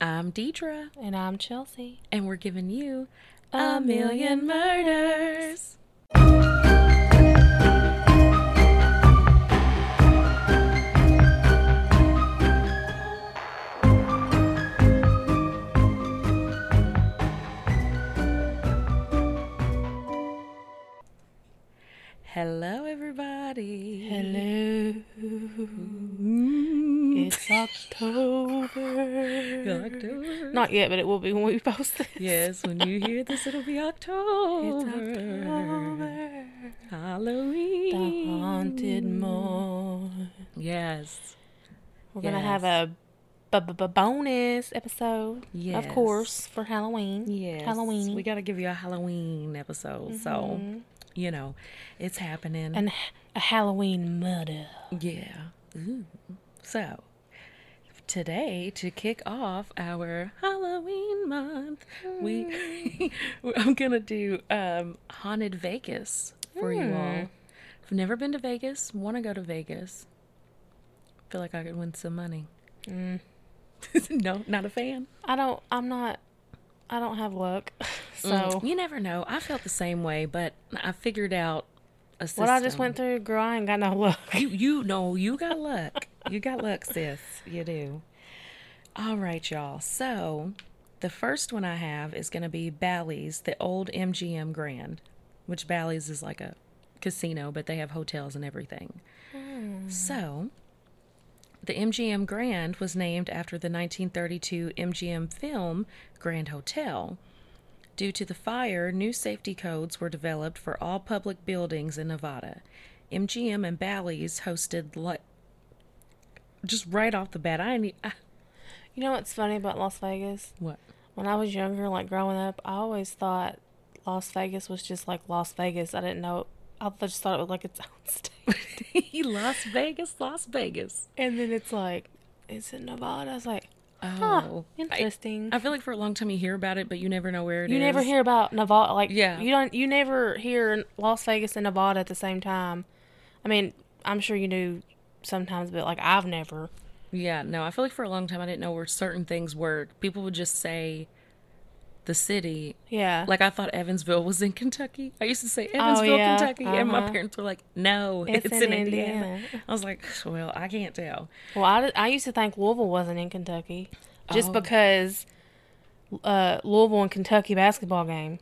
I'm Deidra, And I'm Chelsea. and we're giving you a million murders. Hello, everybody. Hello. It's October. October. Not yet, but it will be when we post this. Yes, when you hear this, it'll be October. It's October. Halloween. The haunted moon. Yes. We're gonna have a b- b- bonus episode, Yes. of course, for Halloween. Yes. Halloween. We got to give you a Halloween episode. So, mm-hmm. you know, it's happening. and a Halloween murder. yeah. Ooh. So, today, to kick off our Halloween month, we I'm going to do um, Haunted Vegas for you all. I've never been to Vegas, want to go to Vegas. Feel like I could win some money. no, not a fan. I don't. I'm not. I don't have luck. So Mm, you never know. I felt the same way, but I figured out a system. what I just went through, girl, I ain't got no luck. You you know you got luck. You got luck, sis. You do. All right, y'all. So the first one I have is going to be Bally's, the old MGM Grand, which Bally's is like a casino, but they have hotels and everything. Hmm. So the MGM Grand was named after the 1932 MGM film Grand Hotel. Due to the fire, new safety codes were developed for all public buildings in Nevada. MGM and Bally's hosted just right off the bat. I need I, You know what's funny about Las Vegas? what? When I was younger, like growing up, I always thought Las Vegas was just like Las Vegas. I didn't know. I just thought it was like its own state. Las Vegas, Las Vegas. and then it's like, it's in Nevada. I was like, Oh, huh, I- interesting. I, feel like for a long time you hear about it, but you never know where it is. you never hear about Nevada. Like, Yeah. you don't. You never hear Las Vegas and Nevada at the same time. I mean, I'm sure you knew sometimes, but like I've never. Yeah, no, I feel like for a long time I didn't know where certain things were. People would just say the city. Yeah. Like I thought Evansville was in Kentucky. I used to say Evansville, Oh, yeah, Kentucky, and my uh-huh. parents were like, "No, It's it's, in in, Indiana. Indiana. I was like, "Well, I can't tell." Well, I, I used to think Louisville wasn't in Kentucky, just Oh. because uh, Louisville and Kentucky basketball game.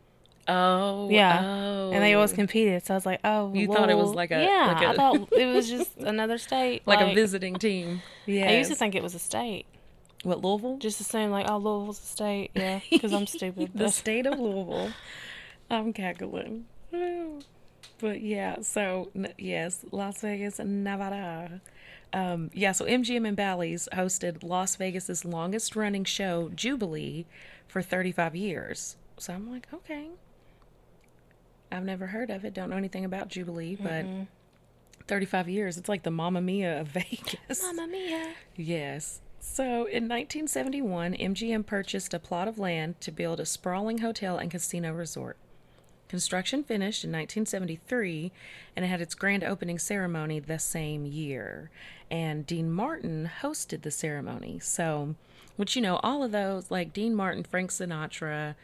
Oh, Yeah, oh. and they always competed. So I was like, oh, You thought it was like a- yeah. like I a- thought it was just another state, like, a visiting team. Yeah, I used to think it was a state. what Louisville, Just assume like, oh, Louisville's a state. Yeah, because I'm stupid. the but- state of Louisville. I'm cackling. But yeah, so yes, Las Vegas, Nevada. Um, yeah, so MGM and Bally's hosted Las Vegas's longest running show, Jubilee, for 35 years. So I'm like, okay. I've never heard of it, don't know anything about Jubilee, but mm-hmm. 35 years, it's like the Mamma Mia of Vegas. Mamma mia. Yes. So in 1971, MGM purchased a plot of land to build a sprawling hotel and casino resort. Construction finished in 1973 and it had its grand opening ceremony the same year. And Dean Martin hosted the ceremony. So, which you know, all of those, like Dean Martin, Frank Sinatra,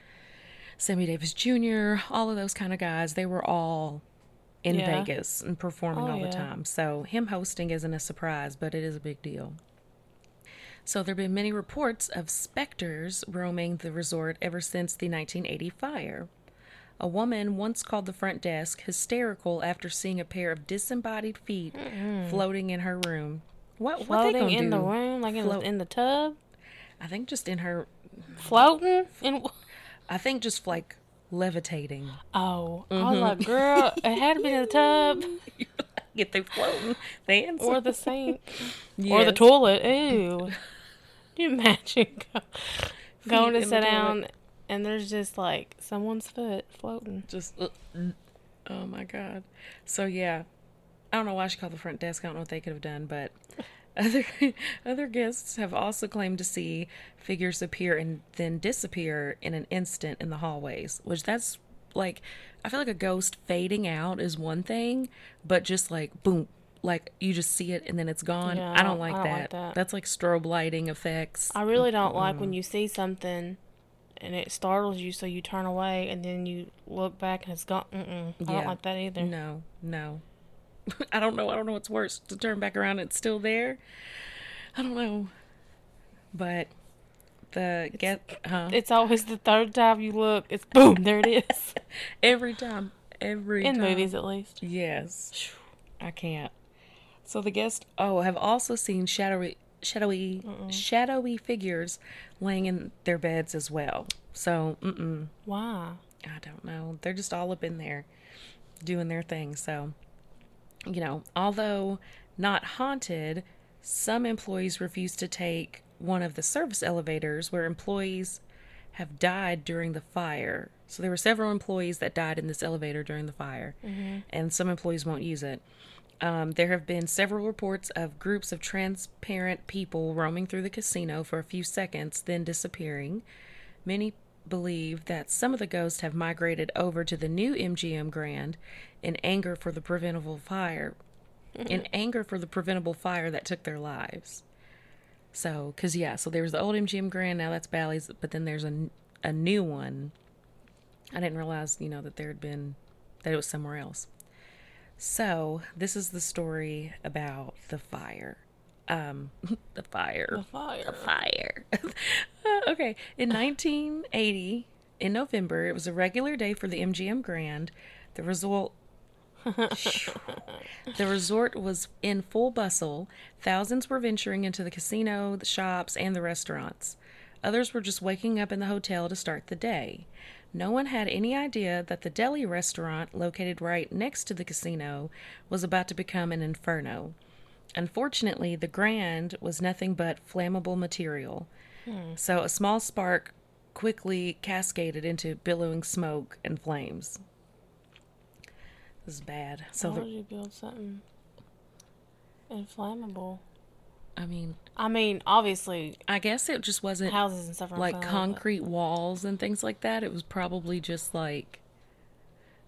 Sammy Davis Jr., all of those kind of guys, they were all in Yeah. Vegas and performing Oh, all yeah. the time. So, him hosting isn't a surprise, but it is a big deal. So, there have been many reports of specters roaming the resort ever since the 1980 fire. A woman once called the front desk hysterical after seeing a pair of disembodied feet floating in her room. What, what they Floating gonna in do? the room, like in, Float- in the tub, I think just in her. floating. In, I think just like levitating. oh, I was like, girl, it had to be in the tub Get they floating, they or the sink. or the toilet. Ew. You imagine go, going to sit toilet. down and there's just like someone's foot floating? just uh, oh my god so yeah i don't know why she called the front desk i don't know what they could have done but other other guests have also claimed to see figures appear and then disappear in an instant in the hallways which that's like i feel like a ghost fading out is one thing but just like boom like you just see it and then it's gone. Yeah, I don't like I don't that. like that. That's like strobe lighting effects. I really don't like when you see something and it startles you, so you turn away and then you look back and it's gone. Mm-mm. I Yeah. don't like that either. No, no. I don't know. I don't know what's worse to turn back around and it's still there. I don't know. But the get huh? It's always the third time you look, it's boom, there it is. every time, every In time. movies, at least. Yes, I can't. So the guests oh I have also seen shadowy shadowy shadowy figures laying in their beds as well. So mm-mm, Why? I don't know. They're just all up in there doing their thing. So, you know, although not haunted, some employees refuse to take one of the service elevators where employees have died during the fire. So there were several employees that died in this elevator during the fire, and some employees won't use it. Um, there have been several reports of groups of transparent people roaming through the casino for a few seconds, then disappearing. Many believe that some of the ghosts have migrated over to the new MGM Grand in anger for the preventable fire, mm-hmm. in anger for the preventable fire that took their lives. So, because yeah, so there was the old MGM Grand, now that's Bally's, but then there's a, a new one. I didn't realize, you know, that there had been, that it was somewhere else. So, this is the story about the fire. Um, the fire The fire. The fire. Uh, okay. In 1980, in November, it was a regular day for the MGM Grand. The result. the resort was in full bustle. Thousands were venturing into the casino, the shops, and the restaurants. Others were just waking up in the hotel to start the day. No one had any idea that the deli restaurant, located right next to the casino, was about to become an inferno. Unfortunately, the Grand was nothing but flammable material. Hmm. So a small spark quickly cascaded into billowing smoke and flames. This is bad. So Why the, would you build something inflammable? I mean, I mean, obviously, I guess it just wasn't houses and stuff like inflammable, but- concrete walls and things like that. It was probably just like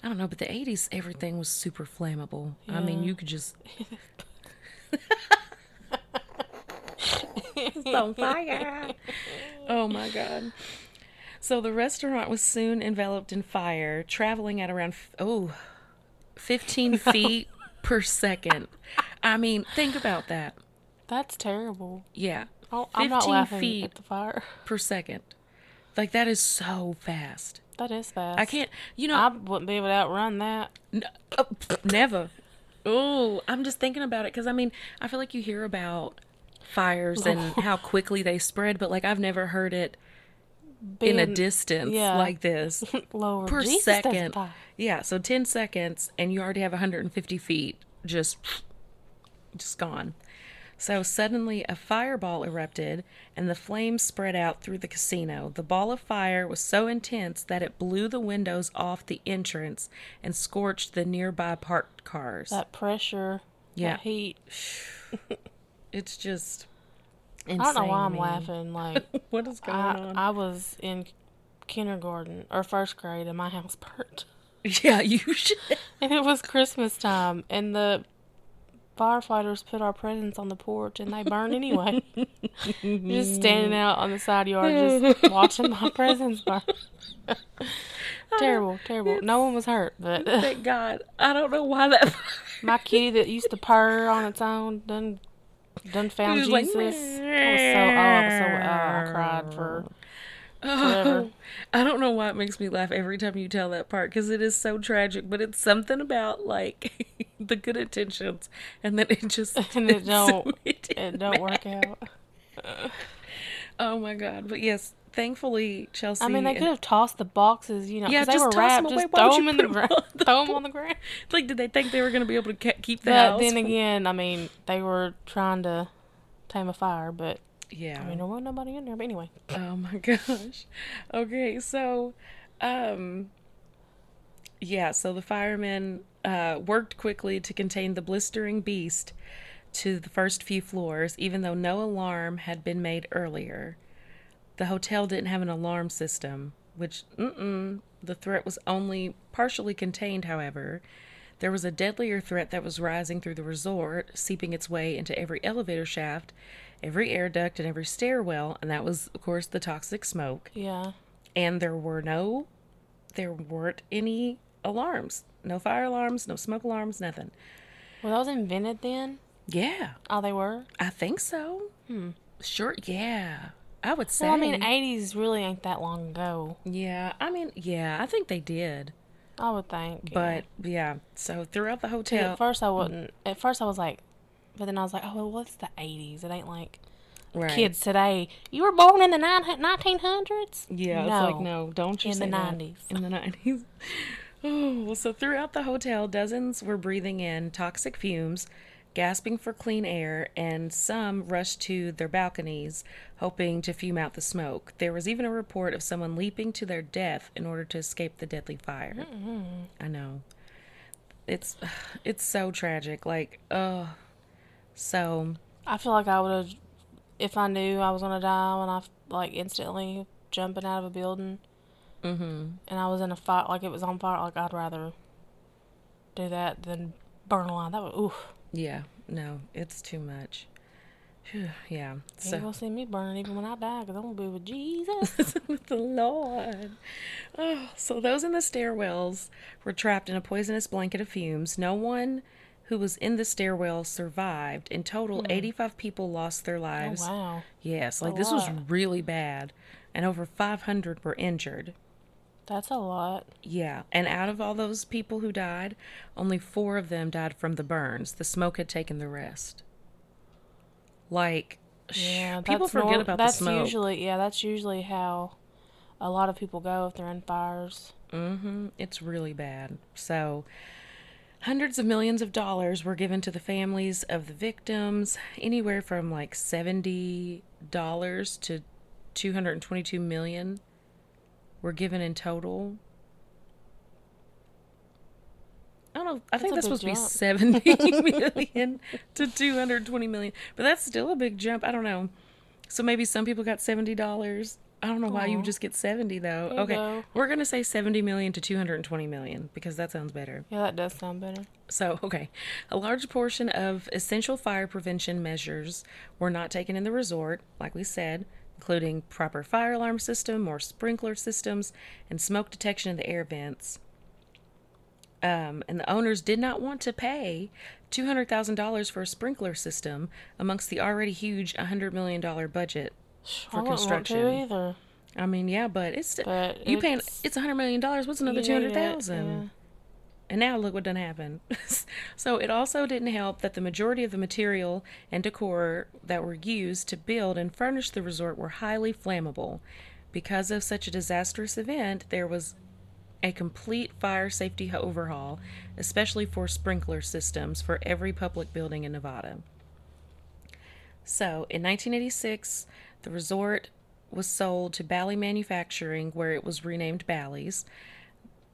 I don't know, but the 80s everything was super flammable. I mean, you could just It's on fire. oh my god. So the restaurant was soon enveloped in fire, traveling at around oh 15 feet per second. I mean, think about that. That's terrible. Yeah. Oh, I'm not 15 laughing feet. at the fire. per second. Like that is so fast. That is fast. I can't, you know, I wouldn't be able to outrun that. n- uh, pff, never. Oh, I'm just thinking about it because I mean, I feel like you hear about fires and how quickly they spread, but like I've never heard it in a distance yeah. like this lower per Jesus, second. Yeah, so 10 seconds and you already have 150 feet just just gone. So suddenly a fireball erupted and the flames spread out through the casino. The ball of fire was so intense that it blew the windows off the entrance and scorched the nearby parked cars. That pressure, Yeah. that heat. it's just insane. I don't know why I'm laughing. Like What is going I, on? I was in kindergarten or first grade, and my house burnt, yeah, you should. and it was Christmas time, and the firefighters put our presents on the porch, and they burned anyway. just standing out on the side yard, just watching my presents burn. terrible, terrible. No one was hurt, but Thank God. I don't know why that. my kitty that used to purr on its own done done found was like, Jesus. I was so oh, I was so oh, I cried for forever. Oh, I don't know why it makes me laugh every time you tell that part because it is so tragic, but it's something about like the good intentions and then it just And it don't- it It don't work out. Oh my god! But yes, thankfully Chelsea. I mean, they could have tossed the boxes, you know, Yeah, they just were toss wrapped. away. Just throw them in the ground. the Throw them on the ground. like, did they think they were going to be able to keep the But house? then again, I mean, they were trying to tame a fire, but yeah. I mean, there wasn't nobody in there. But anyway, Oh my gosh. Okay, so um yeah, so the firemen uh worked quickly to contain the blistering beast to the first few floors even though no alarm had been made earlier. The hotel didn't have an alarm system, which mm-mm, the threat was only partially contained, however. There was a deadlier threat that was rising through the resort, seeping its way into every elevator shaft, every air duct, and every stairwell, and that was, of course, the toxic smoke. Yeah. And there were no, there weren't any alarms. No fire alarms, no smoke alarms, nothing. Were those invented then? Yeah, Oh, they were? I think so. Hmm. Sure, yeah. I would say. Well, I mean, 80s really ain't that long ago. yeah, I mean, yeah, I think they did. I would think. But yeah, so throughout the hotel, at first I wouldn't. At first I was like, but then I was like, oh, well, what's the 80s? It ain't like right. kids today. You were born in the nine, 1900s? Yeah, no. it's like no, don't you In the that. 90s. In the nineties. Oh, so throughout the hotel, dozens were breathing in toxic fumes, gasping for clean air, and some rushed to their balconies, hoping to fume out the smoke. There was even a report of someone leaping to their death in order to escape the deadly fire. I know. It's it's so tragic. Like, oh, so I feel like I would have, if I knew I was gonna die when I like instantly jumping out of a building, mm-hmm. and I was in a fire, like it was on fire. Like I'd rather do that than burn alive. That would oof. Yeah, no, it's too much. Phew, yeah. So ain't gonna see me burning even when I die, because I'm gonna be with Jesus. with the Lord. Oh, so those in the stairwells were trapped in a poisonous blanket of fumes. No one who was in the stairwell survived. In total, 85 people lost their lives. oh lives. wow, Yes, like A this was really bad. And over 500 were injured. that's a lot. Yeah, and out of all those people who died, only four of them died from the burns. The smoke had taken the rest. Like, Yeah, people forget about that's the smoke. usually yeah, that's usually how a lot of people go if they're in fires. Mm hmm It's really bad. So, hundreds of millions of dollars were given to the families of the victims, anywhere from like $70 to 222 million were given in total. I don't know. I think That's that's a big supposed to be 70 million to 220 million. But that's still a big jump. I don't know. So maybe some people got $70. I don't know why you would just get 70 though. There okay. go. We're going to say 70 million to 220 million because that sounds better. Yeah, that does sound better. So, okay. A large portion of essential fire prevention measures were not taken in the resort, like we said, including proper fire alarm system, more sprinkler systems, and smoke detection in the air vents. Um, and the owners did not want to pay $200,000 for a sprinkler system amongst the already huge $100 million budget. For I construction. want to either. I mean, yeah, but it's But you paying it's- a $100 million. What's another You 200000 yeah. and now look what done happened. so it also didn't help that the majority of the material and decor that were used to build and furnish the resort were highly flammable. Because of such a disastrous event, there was a complete fire safety overhaul, especially for sprinkler systems for every public building in Nevada. So, in 1986, the resort was sold to Bally Manufacturing, where it was renamed Bally's.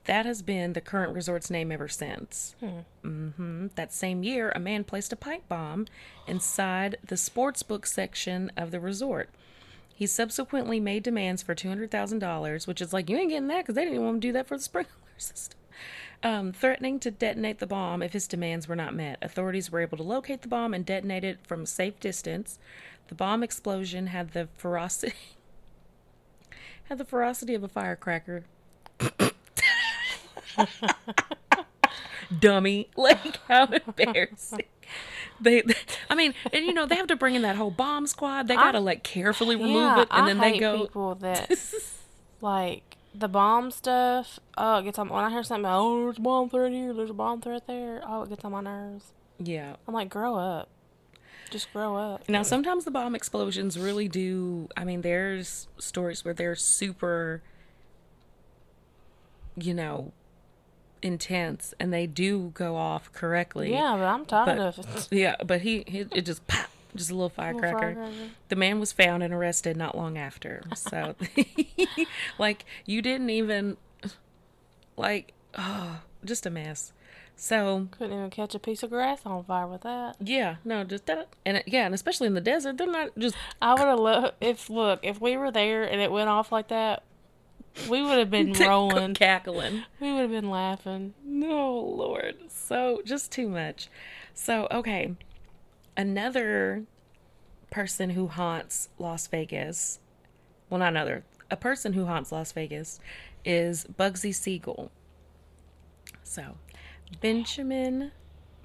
That has been the current resort's name ever since. hmm That same year, a man placed a pipe bomb inside the sports book section of the resort. He subsequently made demands for $200,000, which is like, you ain't getting that because they didn't even want to do that for the sprinkler system. Um, threatening to detonate the bomb if his demands were not met. Authorities were able to locate the bomb and detonate it from a safe distance. The bomb explosion had the ferocity had the ferocity of a firecracker. Dummy, like how embarrassing. They, I mean, and you know they have to bring in that whole bomb squad. They gotta like carefully remove yeah, it, and I then they go. people that like the bomb stuff. Oh, it gets on when I hear something. Oh, there's a bomb threat here. There's a bomb threat there. Oh, it gets on my nerves. yeah. I'm like, grow up. Just grow up. Now, sometimes the bomb explosions really do. I mean, there's stories where they're super, you know, intense, and they do go off correctly. Yeah, but I'm tired But- of it. Yeah, but he, he it just pop, just a little firecracker. firecracker. The man was found and arrested not long after. So, like, you didn't even, like, oh, just a mess. So, Couldn't even catch a piece of grass on fire with that. yeah, no, just that, and it, yeah, and especially in the desert, they're not just I would have loved if look if we were there and it went off like that. We would have been rolling. cackling. We would have been laughing. No, Lord. So just too much. So, okay. Another person who haunts Las Vegas, well, not another, a person who haunts Las Vegas is Bugsy Siegel. So, Benjamin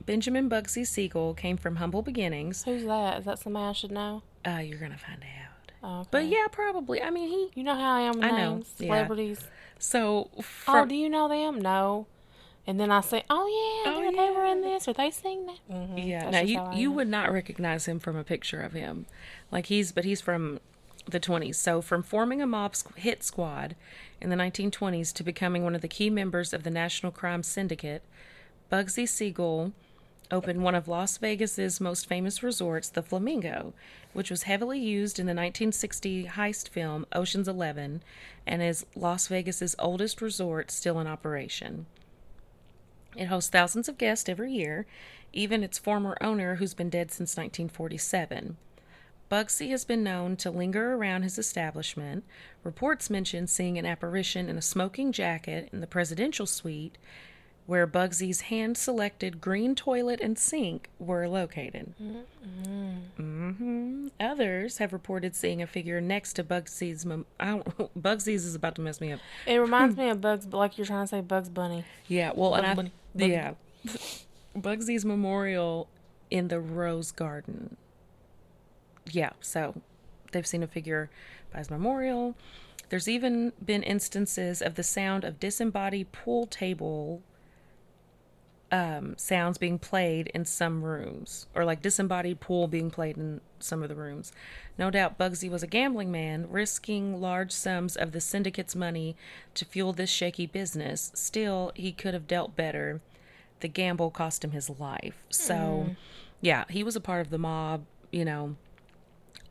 Benjamin Bugsy Siegel came from humble beginnings. Who's that? Is that somebody I should know? Uh, you're gonna find out. Oh, okay. But yeah, probably. I mean, he. You know how I am with I know, names, yeah. celebrities. So, oh, do you know them? No. And then I say, oh yeah, Oh, they- they were in this, or they sing that. Mm-hmm. Yeah, now you you would not recognize him from a picture of him, like he's but he's from the 20s. So from forming a mob squ- hit squad in the 1920s to becoming one of the key members of the National Crime Syndicate, Bugsy Siegel opened one of Las Vegas's most famous resorts, the Flamingo, which was heavily used in the 1960 heist film Ocean's 11 and is Las Vegas's oldest resort still in operation. It hosts thousands of guests every year, even its former owner, who's been dead since 1947. Bugsy has been known to linger around his establishment. Reports mention seeing an apparition in a smoking jacket in the presidential suite, where Bugsy's hand selected green toilet and sink were located. hmm Others have reported seeing a figure next to Bugsy's. Mem- I don't, Bugsy's is about to mess me up. It reminds me of Bugs, like you're trying to say Bugs Bunny. Yeah, well, and I, Bunny, Bug- yeah, Bugsy's memorial in the Rose Garden. Yeah, so they've seen a figure by his memorial. There's even been instances of the sound of disembodied pool table um, sounds being played in some rooms, or like disembodied pool being played in some of the rooms. No doubt Bugsy was a gambling man, risking large sums of the syndicate's money to fuel this shaky business. Still, he could have dealt better. The gamble cost him his life. So, yeah, he was a part of the mob, you know,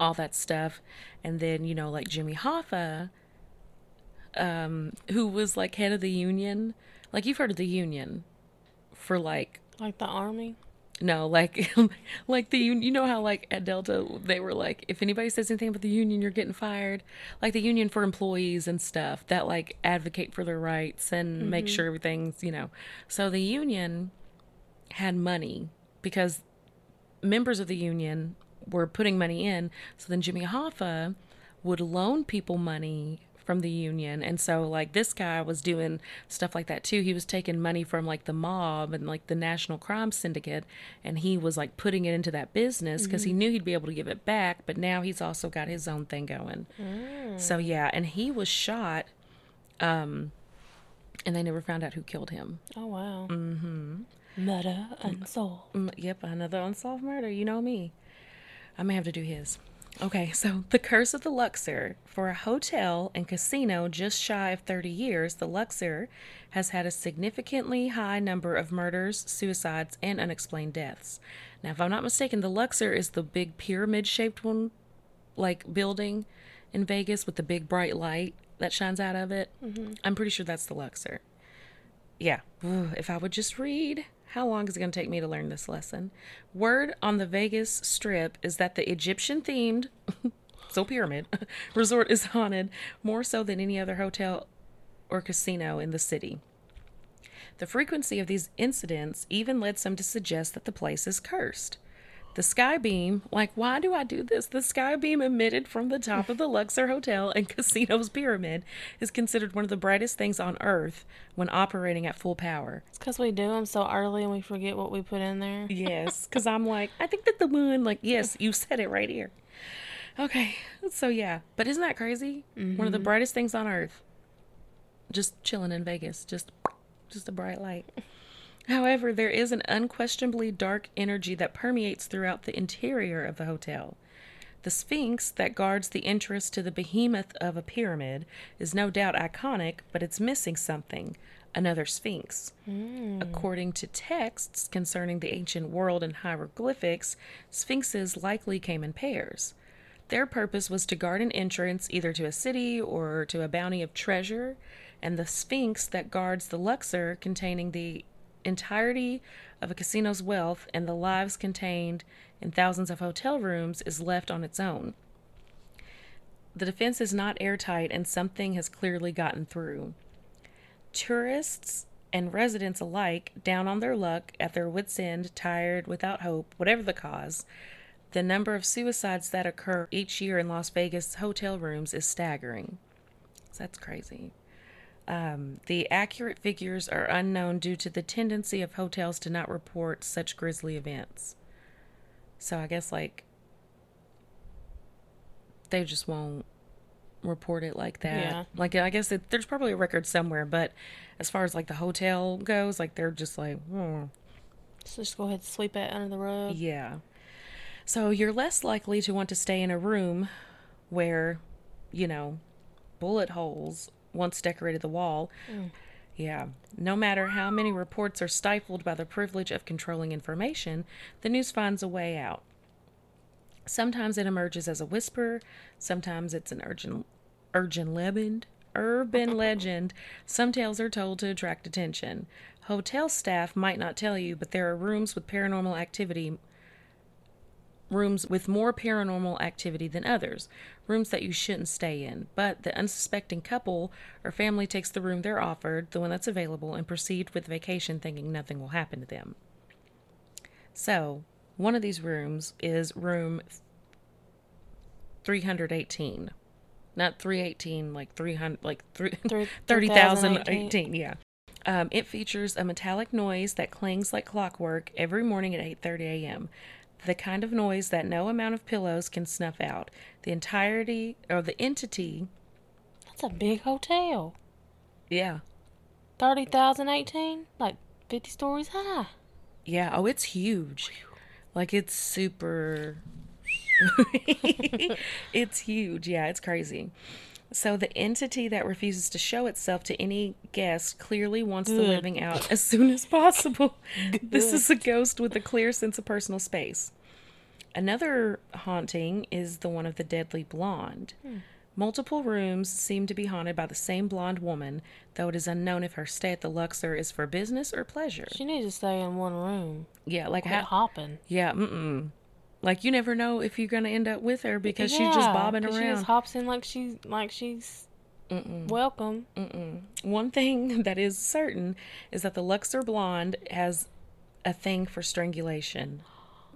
all that stuff. And then, you know, like Jimmy Hoffa, um, who was like head of the union. Like, you've heard of the union for like Like the army. no, like like the. You know how like at Delta they were like, if anybody says anything about the union, you're getting fired. Like the union for employees and stuff that like advocate for their rights and make mm-hmm. sure everything's you know. So the union had money because members of the union were putting money in. So then Jimmy Hoffa would loan people money from the union. And so like this guy was doing stuff like that too. He was taking money from like the mob and like the National Crime Syndicate and he was like putting it into that business because he knew he'd be able to give it back, but now he's also got his own thing going. So yeah, and he was shot um and they never found out who killed him. Oh wow. Mm-hmm. Murder unsolved. Mm, yep, another unsolved murder. You know me. I may have to do his. Okay, so the curse of the Luxor. For a hotel and casino just shy of 30 years, the Luxor has had a significantly high number of murders, suicides, and unexplained deaths. Now, if I'm not mistaken, the Luxor is the big pyramid shaped one, like building in Vegas with the big bright light that shines out of it. Mm-hmm. I'm pretty sure that's the Luxor. Yeah. If I would just read. How long is it going to take me to learn this lesson? Word on the Vegas Strip is that the Egyptian themed, so pyramid, resort is haunted more so than any other hotel or casino in the city. The frequency of these incidents even led some to suggest that the place is cursed. The sky beam, like, why do I do this? The sky beam emitted from the top of the Luxor Hotel and Casino's pyramid is considered one of the brightest things on Earth when operating at full power. It's because we do them so early and we forget what we put in there. Yes, because I'm like, I think that the moon, like, yes, you said it right here. Okay, so yeah, but isn't that crazy? One of the mm-hmm. brightest things on Earth. Just chilling in Vegas, just, just a bright light. However, there is an unquestionably dark energy that permeates throughout the interior of the hotel. The Sphinx that guards the entrance to the behemoth of a pyramid is no doubt iconic, but it's missing something another Sphinx. Hmm. According to texts concerning the ancient world and hieroglyphics, sphinxes likely came in pairs. Their purpose was to guard an entrance either to a city or to a bounty of treasure, and the Sphinx that guards the Luxor, containing the entirety of a casino's wealth and the lives contained in thousands of hotel rooms, is left on its own. the defense is not airtight and something has clearly gotten through. Tourists and residents alike, down on their luck, at their wits' end, tired, without hope, whatever the cause, the number of suicides that occur each year in Las Vegas hotel rooms is staggering. So that's crazy. Um, the accurate figures are unknown due to the tendency of hotels to not report such grisly events. So I guess, like, they just won't report it like that. Yeah. Like, I guess it, there's probably a record somewhere, but as far as like the hotel goes, like, they're just like, hmm. So just go ahead and sweep it under the rug. Yeah. So you're less likely to want to stay in a room where, you know, bullet holes once decorated the wall. Mm. Yeah. No matter how many reports are stifled by the privilege of controlling information, the news finds a way out. Sometimes it emerges as a whisper, sometimes it's an urgent urgent legend, urban legend. Some tales are told to attract attention. Hotel staff might not tell you, but there are rooms with paranormal activity rooms with more paranormal activity than others, rooms that you shouldn't stay in. But the unsuspecting couple or family takes the room they're offered, the one that's available, and proceed with vacation thinking nothing will happen to them. So, one of these rooms is room 318. Not 318, like 300, like three, Three- 30,018. Yeah. Um, it features a metallic noise that clangs like clockwork every morning at 8:30 a.m. The kind of noise that no amount of pillows can snuff out. The entirety or the entity, That's a big hotel. yeah, Thirty thousand eighteen, like fifty stories high. yeah. Oh, it's huge. Like it's super. it's huge. Yeah, it's crazy. So the entity that refuses to show itself to any guest clearly wants the living out as soon as possible. this is a ghost with a clear sense of personal space. Another haunting is the one of the deadly blonde. Hmm. Multiple rooms seem to be haunted by the same blonde woman, though it is unknown if her stay at the Luxor is for business or pleasure. She needs to stay in one room. Yeah, like Quit how hopping. yeah, mm-mm. Like you never know if you're gonna end up with her because she's just bobbing 'cause She around. just hops in like she's like she's welcome. One thing that is certain is that the Luxor blonde has a thing for strangulation.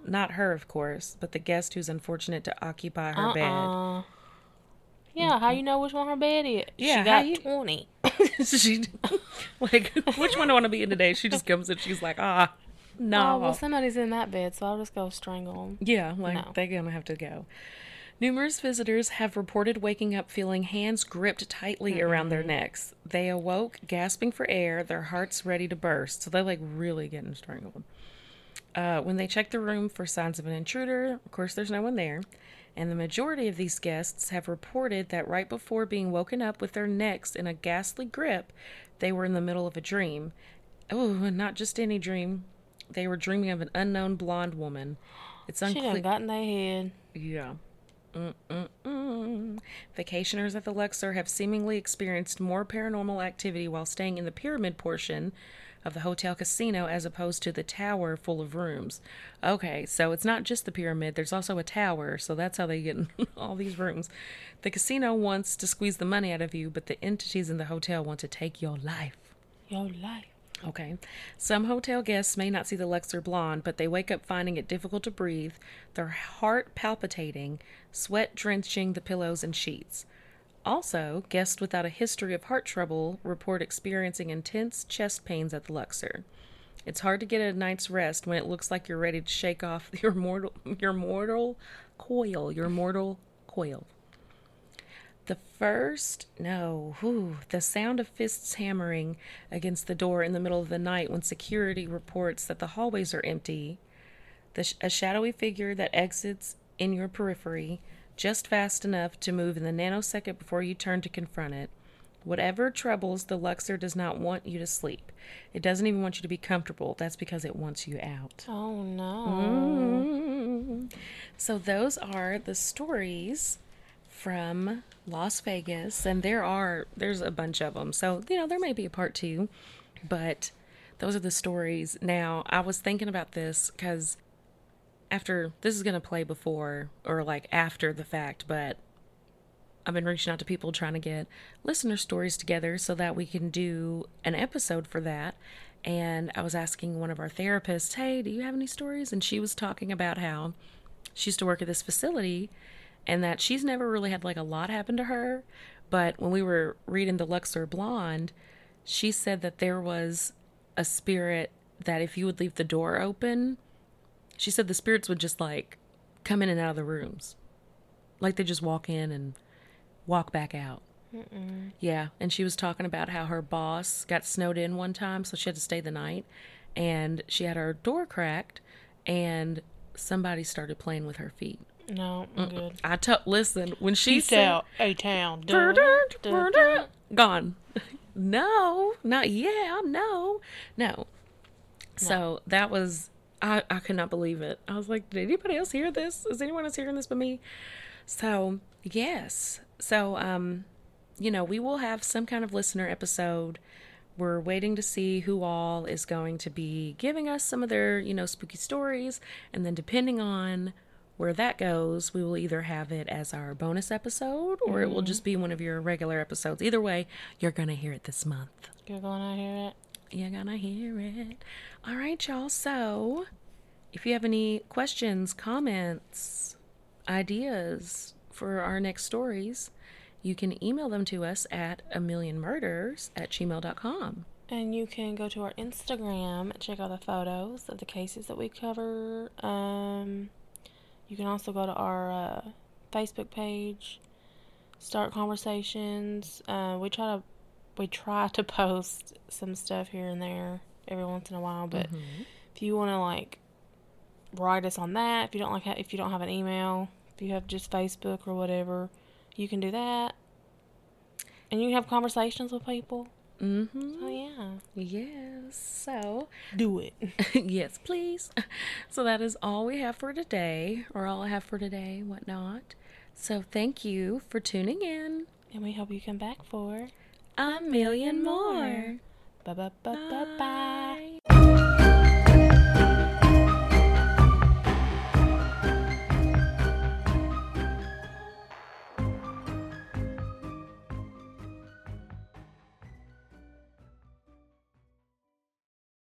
Not her, of course, but the guest who's unfortunate to occupy her bed. Uh-uh. Yeah, how you know which one her bed is? Yeah, she got you- twenty. she like, which one do I want to be in today? She just comes and she's like, ah, no. Oh well, somebody's in that bed, so I'll just go strangle them. Yeah, like No. they're gonna have to go. Numerous visitors have reported waking up feeling hands gripped tightly around their necks. They awoke gasping for air, their hearts ready to burst. So they're like really getting strangled. Uh, when they check the room for signs of an intruder, of course, there's no one there. And the majority of these guests have reported that right before being woken up with their necks in a ghastly grip, they were in the middle of a dream. Oh, not just any dream. They were dreaming of an unknown blonde woman. It's unclear. She done got in their head. Yeah. Mm-mm-mm. Vacationers at the Luxor have seemingly experienced more paranormal activity while staying in the pyramid portion of the hotel casino as opposed to the tower full of rooms. Okay, so it's not just the pyramid, there's also a tower, so that's how they get in all these rooms. The casino wants to squeeze the money out of you, but the entities in the hotel want to take your life. Your life. Okay. Some hotel guests may not see the Luxor blonde, but they wake up finding it difficult to breathe, their heart palpitating, sweat drenching the pillows and sheets. Also, guests without a history of heart trouble report experiencing intense chest pains at the Luxor. It's hard to get a night's rest when it looks like you're ready to shake off your mortal your mortal coil, your mortal coil. The first, no, whew, the sound of fists hammering against the door in the middle of the night when security reports that the hallways are empty. The sh- a shadowy figure that exits in your periphery just fast enough to move in the nanosecond before you turn to confront it. Whatever troubles the Luxor does not want you to sleep. It doesn't even want you to be comfortable. That's because it wants you out. Oh no. Mm. So those are the stories from Las Vegas, and there are there's a bunch of them. So you know there may be a part two, but those are the stories. Now I was thinking about this because after this is gonna play before or like after the fact, but I've been reaching out to people trying to get listener stories together so that we can do an episode for that. And I was asking one of our therapists, hey, do you have any stories? And she was talking about how she used to work at this facility and that she's never really had like a lot happen to her. But when we were reading the Luxor Blonde, she said that there was a spirit that if you would leave the door open, she said the spirits would just like come in and out of the rooms. Like they just walk in and walk back out. Mm-mm. Yeah, and she was talking about how her boss got snowed in one time, so she had to stay the night, and she had her door cracked, and somebody started playing with her feet. No, I'm good. I t- listen when she Peace said, out, A Town. gone. no, not yeah, no, no. So that was I. I could not believe it. I was like, did anybody else hear this? Is anyone else hearing this but me? So yes. So um, you know, we will have some kind of listener episode. We're waiting to see who all is going to be giving us some of their, you know, spooky stories. And then depending on where that goes, we will either have it as our bonus episode or it will just be one of your regular episodes. Either way, you're going to hear it this month. You're gonna hear it. You're going to hear it. All right, y'all. So if you have any questions, comments, ideas for our next stories, you can email them to us at a million murders at gmail.com. And you can go to our Instagram, check out the photos of the cases that we cover. Um, you can also go to our uh, Facebook page, start conversations. Uh, we try to we try to post some stuff here and there every once in a while, but if you want to like write us on that, if you don't like ha- if you don't have an email, if you have just Facebook or whatever, you can do that. And you can have conversations with people. Mm-hmm. Oh yeah. Yes. So, Do it. yes, please. So that is all we have for today, or all I have for today, whatnot. So thank you for tuning in. And we hope you come back for A million more. bye bye bye bye bye. Bye.